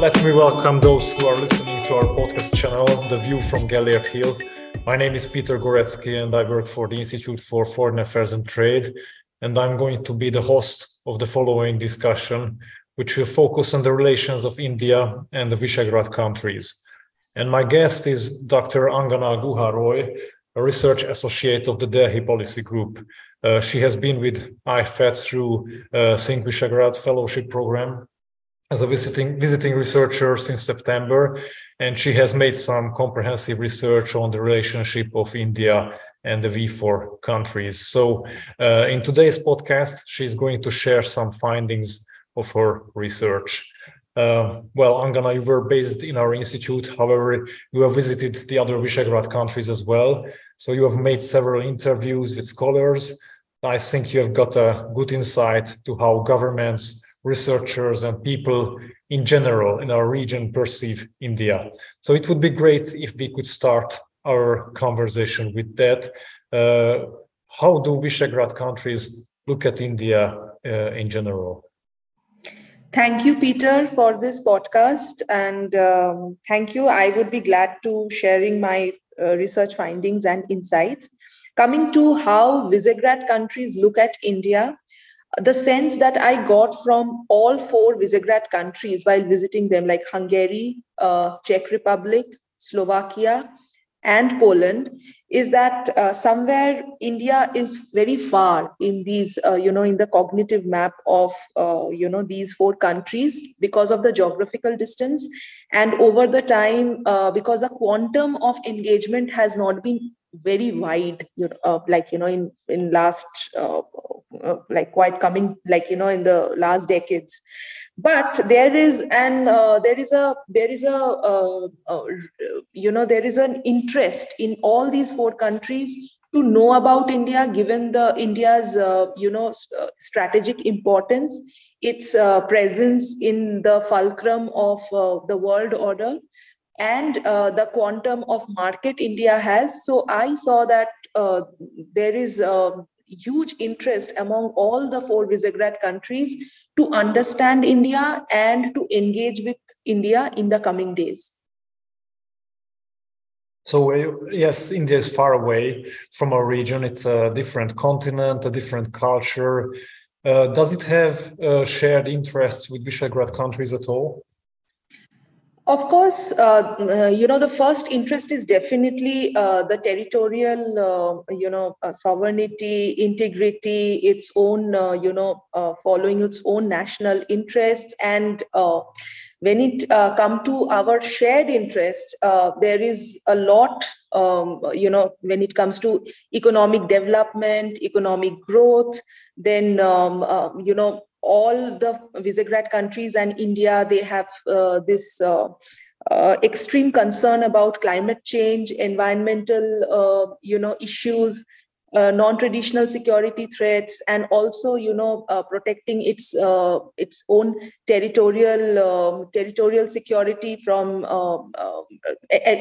Let me welcome those who are listening to our podcast channel, The View from Gellért Hill. My name is Peter Goreczky and I work for the Institute for Foreign Affairs and Trade. And I'm going to be the host of the following discussion, which will focus on the relations of India and the Visegrad countries. And my guest is Dr. Angana Guha Roy, a research associate of the Delhi Policy Group. Uh, she has been with IFAT through uh, Think Visegrad Fellowship Program as a visiting visiting researcher since September, and she has made some comprehensive research on the relationship of India and the V4 countries. So, uh, in today's podcast, she's going to share some findings of her research. Uh, well, Angana, you were based in our institute. However, you have visited the other Visegrad countries as well. So you have made several interviews with scholars. I think you have got a good insight to how governments, researchers, and people in general in our region perceive India. So it would be great if we could start our conversation with that. Uh, how do Visegrad countries look at India uh, in general? Thank you, Peter, for this podcast. And um, thank you. I would be glad to sharing my uh, research findings and insights. Coming to how Visegrad countries look at India, the sense that I got from all four Visegrad countries while visiting them, like Hungary, uh, Czech Republic, Slovakia, and Poland is that uh, somewhere India is very far in these, uh, you know, in the cognitive map of, uh, you know, these four countries because of the geographical distance. And over the time, uh, because the quantum of engagement has not been very wide, you know, uh, like, you know, in, in last, uh, like quite coming, like, you know, in the last decades. But there is and uh, there is a there is a uh, uh, you know there is an interest in all these four countries to know about india given the india's uh, you know uh, strategic importance its uh, presence in the fulcrum of the world order and the quantum of market india has so i saw that there is a huge interest among all the four visegrad countries to understand India and to engage with India in the coming days. So, yes, India is far away from our region. It's a different continent, a different culture. Uh, does it have uh, shared interests with Visegrad countries at all? Of course, uh, uh, you know, the first interest is definitely uh, the territorial, uh, you know, uh, sovereignty, integrity, its own, uh, you know, following its own national interests. And when it come to our shared interest, there is a lot, um, you know, when it comes to economic development, economic growth, then, um, you know, all the Visegrad countries and India, they have uh, this uh, uh, extreme concern about climate change, environmental, uh, you know, issues, uh, non-traditional security threats, and also, you know, uh, protecting its its own territorial um, territorial security from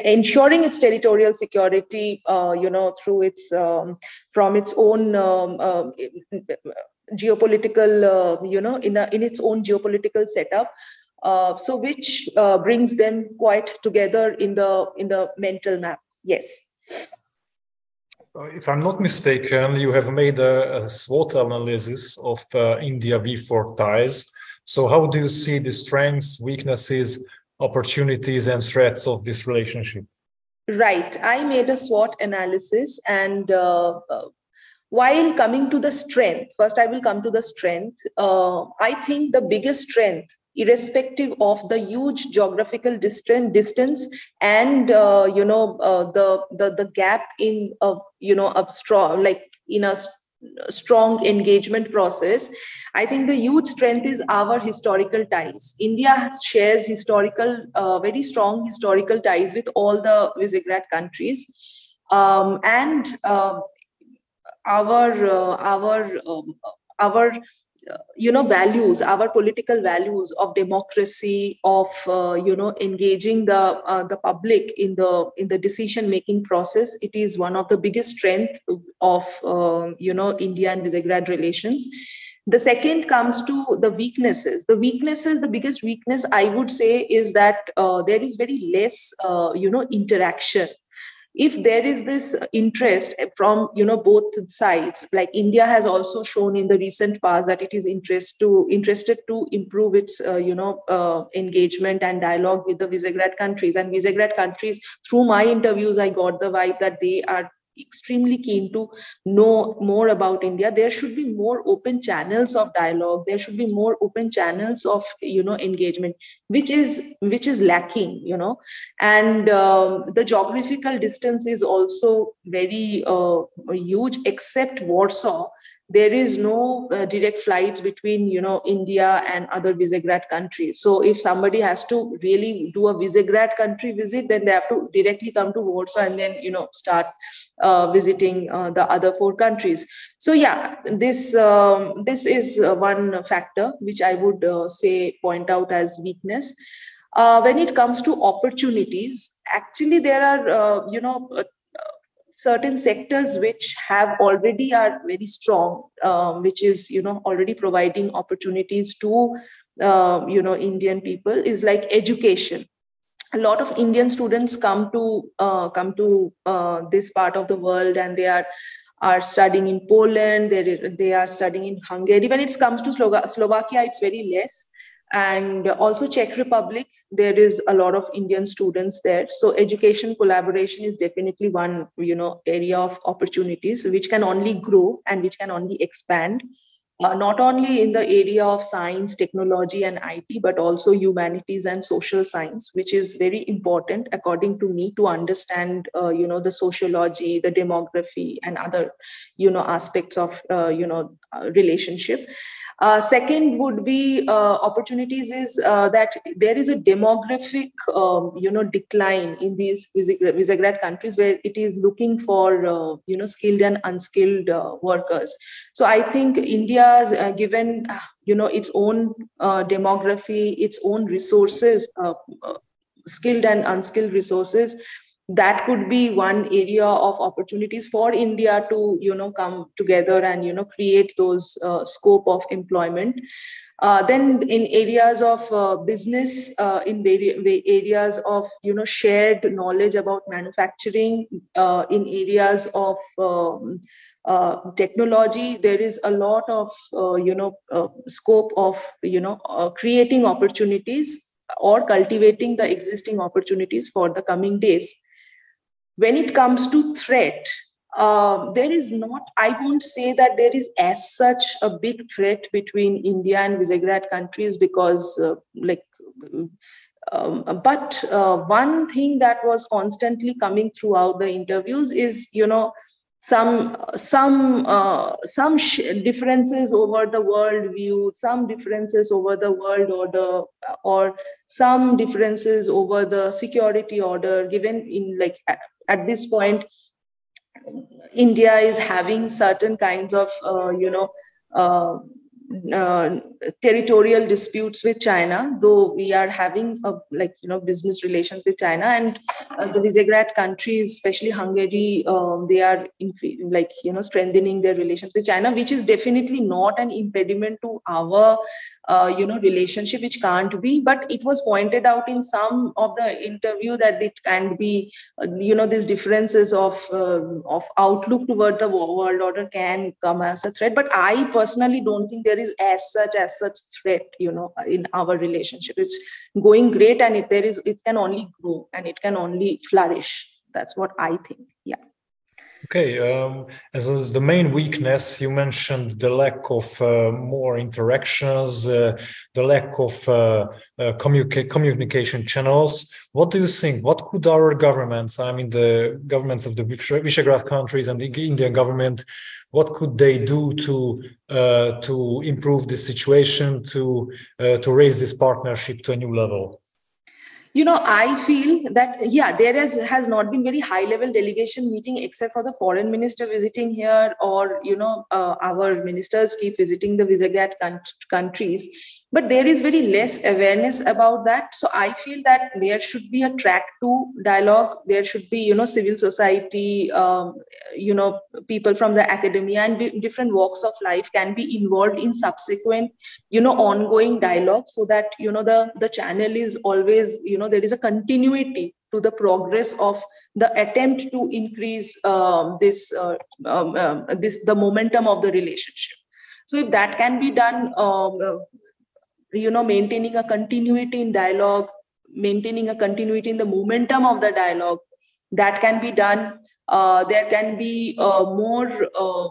ensuring its territorial security, you know, through its um, from its own um, geopolitical, uh, you know, in, a, in its own geopolitical setup. Uh, so which uh, brings them quite together in the in the mental map. Yes. If I'm not mistaken, you have made a, a SWOT analysis of uh, India V4 ties. So how do you see the strengths, weaknesses, opportunities, and threats of this relationship? Right. I made a SWOT analysis, and uh, while coming to the strength first i will come to the strength. Uh, i think the biggest strength irrespective of the huge geographical distance distance and uh, you know uh, the, the the gap in a you know a strong like in a strong engagement process i think the huge strength is our historical ties. India shares historical uh, very strong historical ties with all the visegrad countries. Um, and uh, our uh, our um, our uh, you know values our political values of democracy of uh, you know engaging the uh, the public in the in the decision making process it is one of the biggest strength of uh, you know india and visegrad relations. The second comes to the weaknesses. The weaknesses the biggest weakness i would say is that uh, there is very less you know interaction if there is this interest from you know both sides like india has also shown in the recent past that it is interest to interested to improve its uh, you know uh, engagement and dialogue with the visegrad countries. And visegrad countries through my interviews i got the vibe that they are extremely keen to know more about india. There should be more open channels of dialogue. There should be more open channels of you know engagement which is which is lacking you know. And um, the geographical distance is also very uh, huge except warsaw there is no uh, direct flights between you know india and other visegrad countries. So if somebody has to really do a visegrad country visit then they have to directly come to warsaw and then you know start uh, visiting uh, the other four countries. So yeah this um, this is uh, one factor which i would uh, say point out as weakness. Uh, when it comes to opportunities actually there are you know certain sectors which have already are very strong um, which is you know already providing opportunities to uh, you know indian people is like education. A lot of indian students come to uh, come to uh, this part of the world and they are are studying in poland they they are studying in hungary. When it comes to slovakia it's very less and also czech republic there is a lot of indian students there. So education collaboration is definitely one you know area of opportunities which can only grow and which can only expand uh, not only in the area of science technology and it but also humanities and social science which is very important according to me to understand uh, you know the sociology the demography and other you know aspects of uh, you know uh, relationship uh, second would be uh, opportunities is that there is a demographic, um, you know, decline in these Visegrad countries where it is looking for, you know, skilled and unskilled workers. So I think India's given, you know, its own demography, its own resources, skilled and unskilled resources, that could be one area of opportunities for india to you know come together and you know create those uh, scope of employment. Uh, then in areas of uh, business uh, in areas of you know shared knowledge about manufacturing uh, in areas of um, uh, technology there is a lot of you know scope of you know creating opportunities or cultivating the existing opportunities for the coming days. When it comes to threat uh, there is not i won't say that there is as such a big threat between india and visegrad countries because uh, like um, but uh, one thing that was constantly coming throughout the interviews is you know some some uh, some differences over the world view some differences over the world order or some differences over the security order given in like at this point india is having certain kinds of uh, you know uh, uh, territorial disputes with China, though we are having a, like you know business relations with China and uh, the Visegrad countries, especially Hungary, um, they are incre- like you know strengthening their relations with China, which is definitely not an impediment to our uh, you know relationship, which can't be. But it was pointed out in some of the interview that it can be uh, you know these differences of uh, of outlook toward the world order can come as a threat. But I personally don't think there is as such as such threat you know in our relationship it's going great and it there is it can only grow and it can only flourish that's what i think yeah Okay, um, as, as, the main weakness, you mentioned the lack of uh, more interactions, uh, the lack of uh, uh communica- communication channels. What do you think? What could our governments, I mean, the governments of the Visegrad countries and the Indian government, what could they do to uh, to improve the situation, to uh, to raise this partnership to a new level? You know i feel that yeah there is, has not been very high level delegation meeting except for the foreign minister visiting here or you know uh, our ministers keep visiting the visegrad countries but there is very less awareness about that. So i feel that there should be a track two dialogue. There should be you know civil society um, you know people from the academia and different walks of life can be involved in subsequent you know ongoing dialogue so that you know the the channel is always you know there is a continuity to the progress of the attempt to increase um, this uh, um, um, this the momentum of the relationship. So if that can be done um, you know maintaining a continuity in dialogue maintaining a continuity in the momentum of the dialogue that can be done uh, there can be uh, more uh,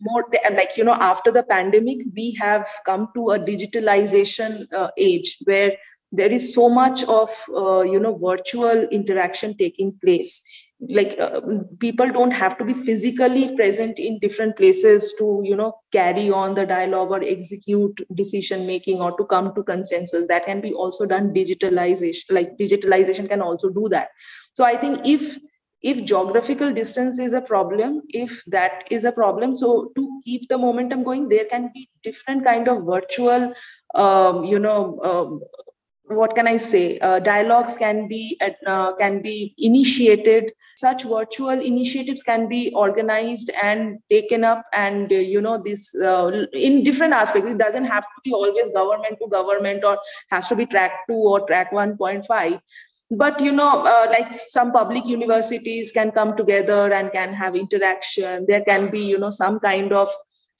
more and like you know after the pandemic we have come to a digitalization uh, age where there is so much of uh, you know virtual interaction taking place like uh, people don't have to be physically present in different places to you know carry on the dialogue or execute decision making or to come to consensus. That can be also done digitalization like digitalization can also do that. So i think if if geographical distance is a problem if that is a problem so to keep the momentum going there can be different kind of virtual um, you know um, what can I say? Uh, dialogues can be uh, can be initiated. Such virtual initiatives can be organized and taken up, and uh, you know this uh, in different aspects. It doesn't have to be always government to government, or has to be track two or track one point five. But you know, uh, like some public universities can come together and can have interaction. There can be you know some kind of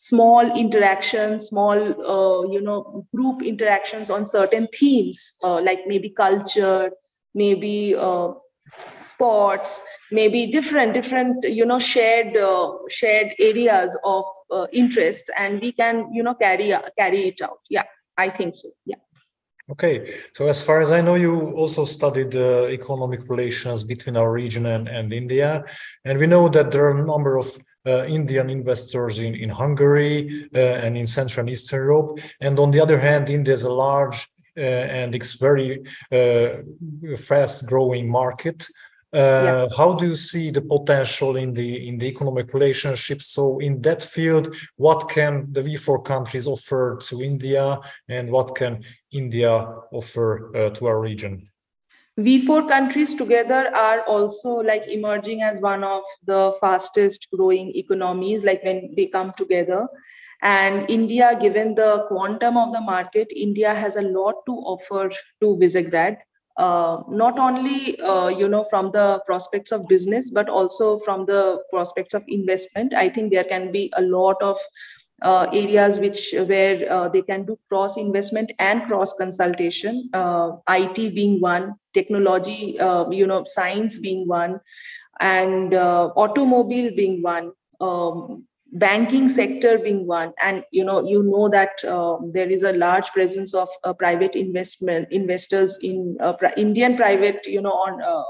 small interactions small uh, you know group interactions on certain themes uh, like maybe culture maybe uh, sports maybe different different you know shared uh, shared areas of uh, interest and we can you know carry carry it out. Yeah i think so. Yeah. Okay, so as far as I know, you also studied uh, economic relations between our region and, and India. And we know that there are a number of Indian investors in, in Hungary uh, and in Central and Eastern Europe. And on the other hand, India is a large uh, and it's very fast growing market. Uh, yeah. how do you see the potential in the in the economic relationship so in that field what can the v4 countries offer to india and what can india offer uh, to our region V4 countries together are also like emerging as one of the fastest growing economies, like when they come together. And India, given the quantum of the market, India has a lot to offer to Visegrad. Uh, not only uh, you know from the prospects of business but also from the prospects of investment i think there can be a lot of uh, areas which where uh, they can do cross investment and cross consultation uh, it being one technology uh, you know science being one and uh, automobile being one um, banking sector being one. And you know you know that um, there is a large presence of uh, private investment investors in indian private you know on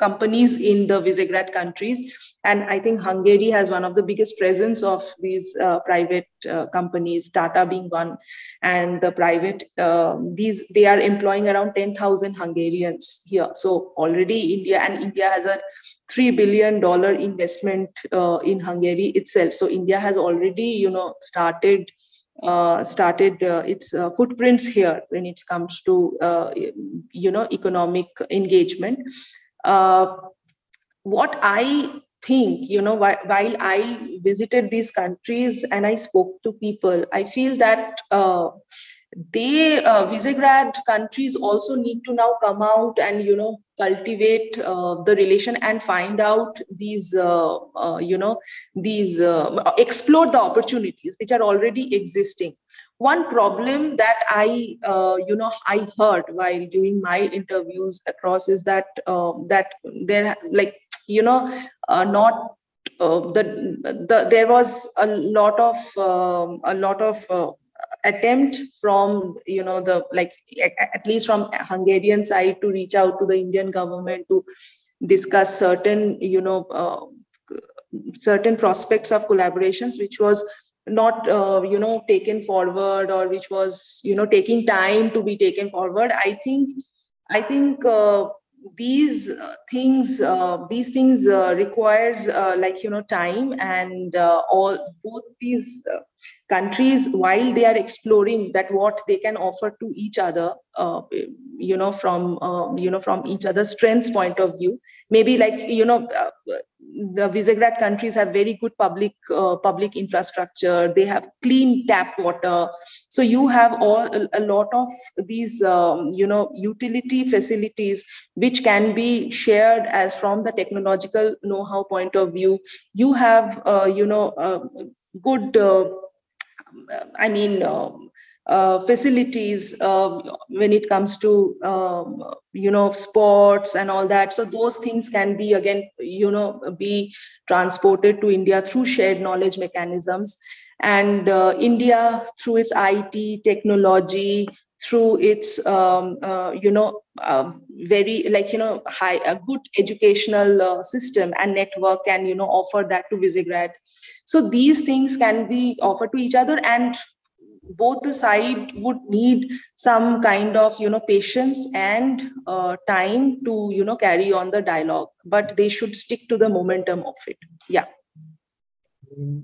companies in the Visegrad countries. And I think Hungary has one of the biggest presence of these uh, private uh, companies, Tata being one, and the private uh, these they are employing around ten thousand Hungarians here. So already India and India has a three billion dollar investment uh, in Hungary itself. So India has already you know started uh, started uh, its uh, footprints here when it comes to uh, you know economic engagement. Uh, what I think, you know, while, I visited these countries and I spoke to people, I feel that uh, they Visegrad countries also need to now come out and you know cultivate uh, the relation and find out these uh, uh you know these uh, explore the opportunities which are already existing. One problem that i uh, you know i heard while doing my interviews across is that um, that there like you know uh, not the, the there was a lot of um, a lot of attempt from you know the like at least from hungarian side to reach out to the indian government to discuss certain you know uh, certain prospects of collaborations which was not uh, you know taken forward or which was you know taking time to be taken forward. I think i think uh, these uh, things uh, these things uh, requires uh, like you know time and all both these countries while they are exploring that what they can offer to each other you know from you know from each other's strengths point of view. Maybe like you know the Visegrad countries have very good public uh, public infrastructure. They have clean tap water. So you have all a, lot of these um, you know utility facilities which can be shared as from the technological know-how point of view. You have uh, you know uh, good. I mean, um, uh, facilities uh, when it comes to um, you know sports and all that. So those things can be again you know be transported to india through shared knowledge mechanisms. And uh, india through its it technology through its um, uh, you know uh, very like you know high a good educational uh, system and network can you know offer that to visegrad. So these things can be offered to each other and both the side would need some kind of you know patience and uh, time to you know carry on the dialogue but they should stick to the momentum of it. Yeah.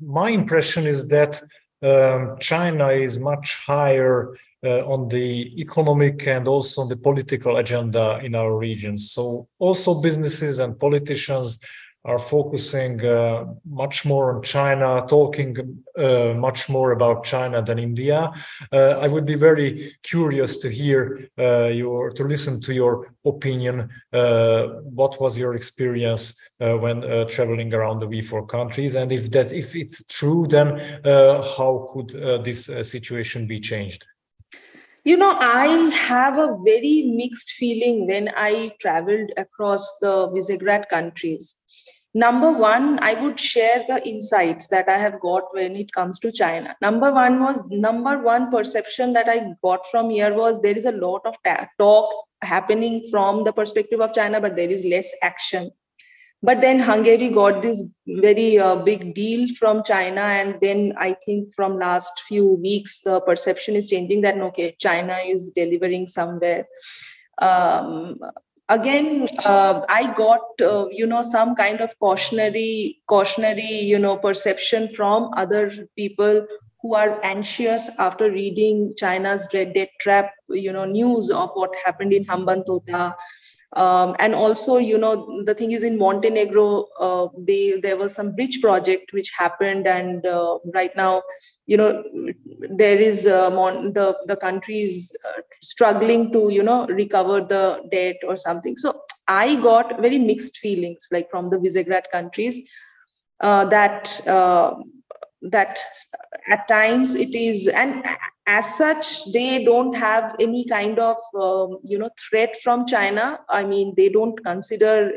My impression is that um, china is much higher uh, on the economic and also on the political agenda in our region. So also businesses and politicians are focusing uh, much more on China, talking uh, much more about China than India. Uh, I would be very curious to hear uh, your, to listen to your opinion. Uh, what was your experience uh, when traveling around the V4 countries, and if that, if it's true, then how could this situation be changed? You know, I have a very mixed feeling when I traveled across the Visegrad countries number one i would share the insights that i have got when it comes to china. Number one was number one perception that i got from here was there is a lot of talk happening from the perspective of china but there is less action. But then hungary got this very uh, big deal from china and then i think from last few weeks the perception is changing that okay china is delivering somewhere. Um, again uh, i got uh, you know some kind of cautionary cautionary you know perception from other people who are anxious after reading china's dread debt trap you know news of what happened in hambantota. Um, and also you know the thing is in montenegro uh, they there was some bridge project which happened and uh, right now you know there is uh, mon- the the country is uh, struggling to you know recover the debt or something. So i got very mixed feelings like from the visegrad countries uh, that uh, that at times it is and as such they don't have any kind of um, you know threat from china. I mean they don't consider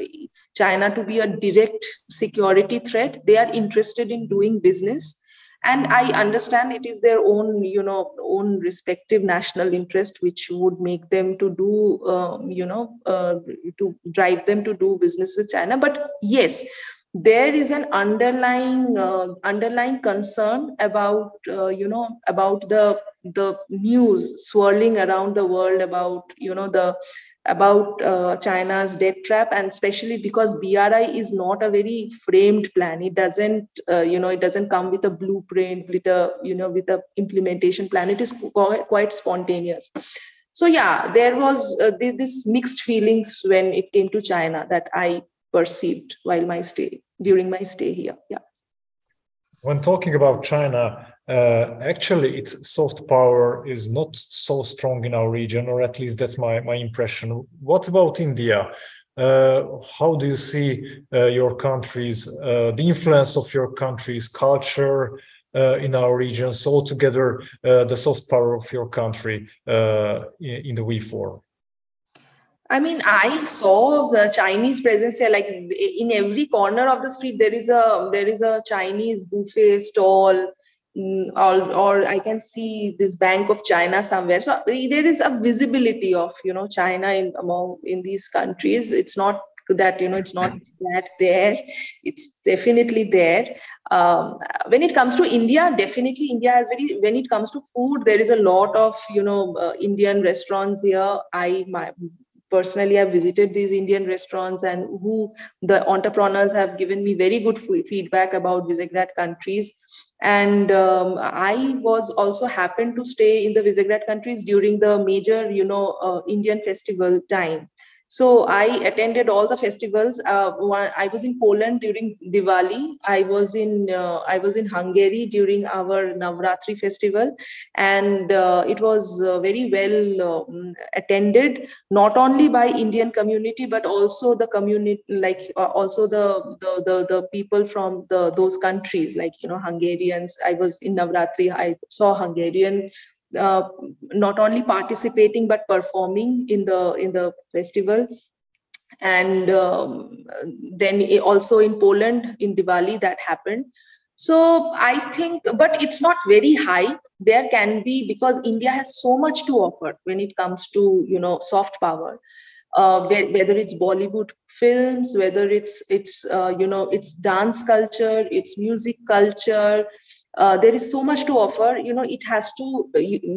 china to be a direct security threat. They are interested in doing business and i understand it is their own you know own respective national interest which would make them to do um, you know uh, to drive them to do business with china. But yes there is an underlying uh, underlying concern about uh, you know about the the news swirling around the world about you know the about uh, China's debt trap, and especially because BRI is not a very framed plan. It doesn't, uh, you know, it doesn't come with a blueprint, with a, you know, with a implementation plan. It is quite spontaneous. So yeah, there was uh, this mixed feelings when it came to China that I perceived while my stay during my stay here. Yeah. When talking about China, uh, actually its soft power is not so strong in our region, or at least that's my, my impression. What about India? Uh, how do you see uh, your country's, uh, the influence of your country's culture uh, in our regions, altogether uh, the soft power of your country in, the V4? I mean, I saw the Chinese presence here. Like in every corner of the street, there is a there is a Chinese buffet stall or, or I can see this Bank of China somewhere. So there is a visibility of you know China in among in these countries. It's not that you know it's not that there. It's definitely there. Um, when it comes to India, definitely India has very. When it comes to food, there is a lot of you know uh, Indian restaurants here. I my personally have visited these Indian restaurants and who the entrepreneurs have given me very good feedback about Visegrad countries. And um, I was also happened to stay in the Visegrad countries during the major, you know, uh, Indian festival time. So I attended all the festivals. Uh, I was in Poland during Diwali. I was in uh, I was in Hungary during our Navratri festival, and uh, it was uh, very well um, attended. Not only by Indian community, but also the community, like uh, also the, the the the people from the those countries, like you know Hungarians. I was in Navratri. I saw Hungarian uh, not only participating but performing in the in the festival. And um, then also in poland in diwali that happened. So i think but it's not very high. There can be because india has so much to offer when it comes to you know soft power. Uh, whether it's bollywood films whether it's it's uh, you know it's dance culture it's music culture uh, there is so much to offer. You know it has to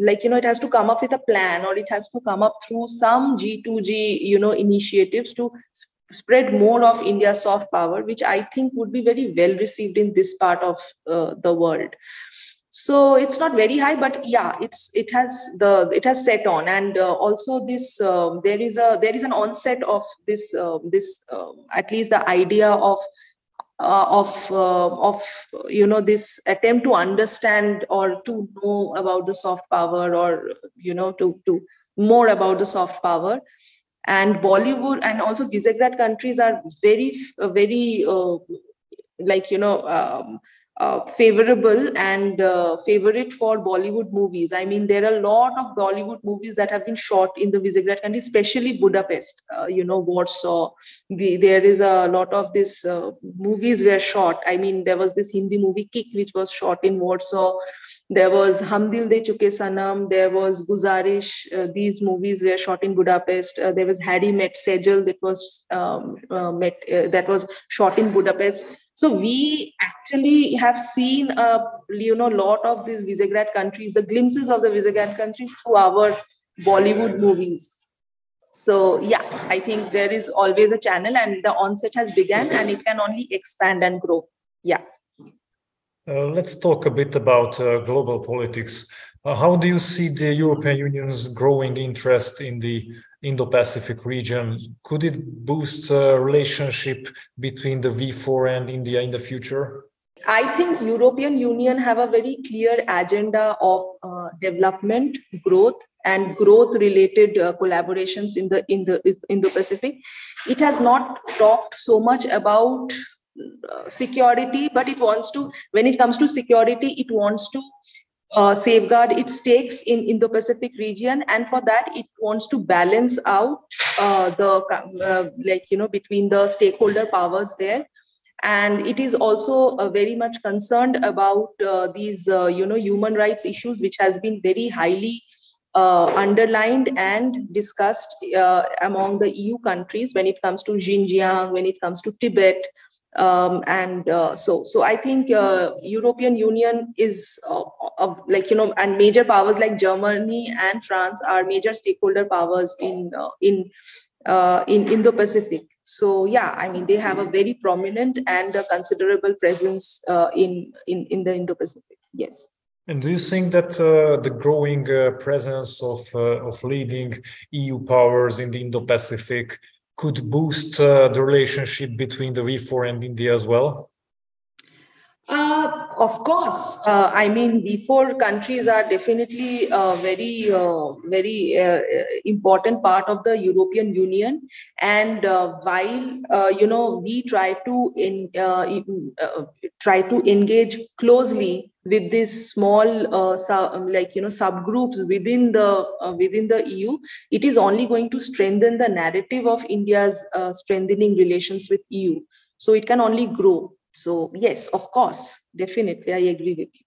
like you know it has to come up with a plan or it has to come up through some g2g you know initiatives to spread more of india's soft power which i think would be very well received in this part of uh, the world. So it's not very high but yeah it's it has the it has set on. And uh, also this uh, there is a there is an onset of this uh, this uh, at least the idea of uh, of uh, of you know this attempt to understand or to know about the soft power or you know to to more about the soft power. And bollywood and also visegrad countries are very very uh, like you know um, uh, favorable and uh, favorite for Bollywood movies. I mean, there are a lot of Bollywood movies that have been shot in the Visegrad country, especially Budapest. Uh, you know, Warsaw. The, there is a lot of these uh, movies were shot. I mean, there was this Hindi movie Kick, which was shot in Warsaw. There was Hum Dil De Chuke Sanam. There was Guzarish. Uh, these movies were shot in Budapest. There was Harry Met Sejal that was um, met, that was shot in Budapest so we actually have seen a you know lot of these Visegrad countries, the glimpses of the Visegrad countries through our Bollywood movies. So yeah, I think there is always a channel, and the onset has begun, and it can only expand and grow. Yeah. Uh, let's talk a bit about uh, global politics. Uh, how do you see the European Union's growing interest in the Indo-Pacific region? Could it boost relationship between the V4 and India in the future? I think European Union have a very clear agenda of uh, development, growth, and growth-related uh, collaborations in the in the Indo-Pacific. It has not talked so much about uh, security, but it wants to. When it comes to security, it wants to uh, safeguard its stakes in Indo-Pacific region, and for that it wants to balance out uh, the uh, like you know between the stakeholder powers there, and it is also uh, very much concerned about uh, these uh, you know human rights issues, which has been very highly underlined and discussed among the EU countries when it comes to Xinjiang, when it comes to Tibet um, and uh, so so i think uh, european union is uh, like you know and major powers like germany and france are major stakeholder powers in uh, in uh, in indo pacific so yeah i mean they have a very prominent and a considerable presence uh, in in in the indo pacific yes. And do you think that the growing presence of of leading EU powers in the Indo-Pacific could boost uh, the relationship between the V4 and India as well? Uh, of course. Uh, I mean, V4 countries are definitely a very, uh, very uh, important part of the European Union. And uh, while uh, you know we try to in, try to engage closely with these small uh, sub, um, like you know subgroups within the uh, within the eu it is only going to strengthen the narrative of india's uh, strengthening relations with eu so it can only grow. So yes of course definitely i agree with you.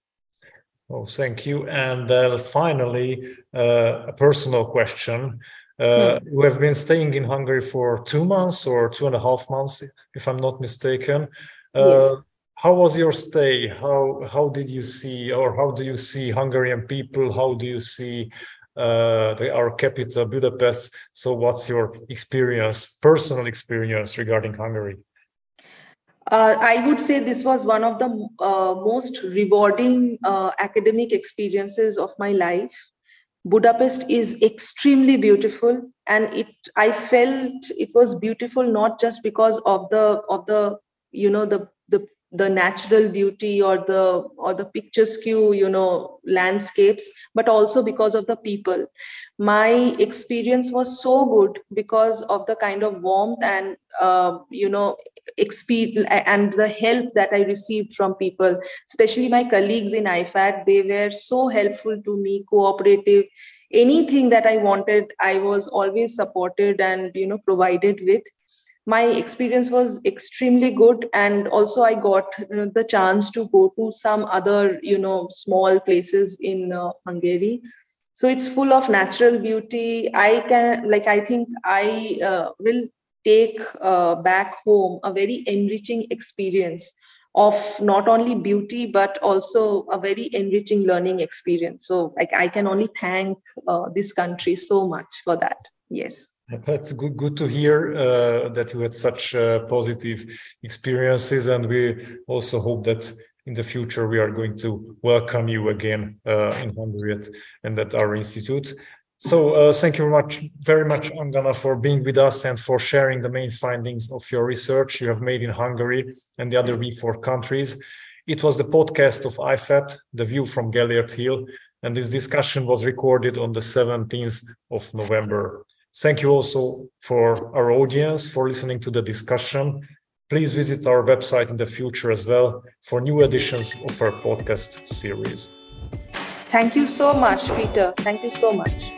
Oh thank you. And uh, finally uh, a personal question. Uh, hmm. you have been staying in hungary for two months or two and a half months if i'm not mistaken. Yes how was your stay? How how did you see, or how do you see Hungarian people? How do you see uh, our capital, Budapest. So, what's your experience, personal experience regarding Hungary? Uh, I would say this was one of the uh, most rewarding uh, academic experiences of my life. Budapest is extremely beautiful, and it I felt it was beautiful not just because of the of the you know the the the natural beauty or the or the picturesque you know landscapes but also because of the people. My experience was so good because of the kind of warmth and uh, you know experience and the help that i received from people. Especially my colleagues in ifat they were so helpful to me cooperative. Anything that i wanted i was always supported and you know provided with my experience was extremely good and also i got the chance to go to some other you know small places in uh, hungary. So it's full of natural beauty. I can like i think i uh, will take uh, back home a very enriching experience of not only beauty but also a very enriching learning experience. So like i can only thank uh, this country so much for that. Yes that's good. Good to hear uh, that you had such uh, positive experiences, and we also hope that in the future we are going to welcome you again uh, in Hungary and at our institute. So uh, thank you very much, very much, Angana, for being with us and for sharing the main findings of your research you have made in Hungary and the other V4 countries. It was the podcast of IFAT, The View from Gellért Hill, and this discussion was recorded on the 17th of November. Thank you also for our audience for listening to the discussion. Please visit our website in the future as well for new editions of our podcast series. Thank you so much, Peter. Thank you so much.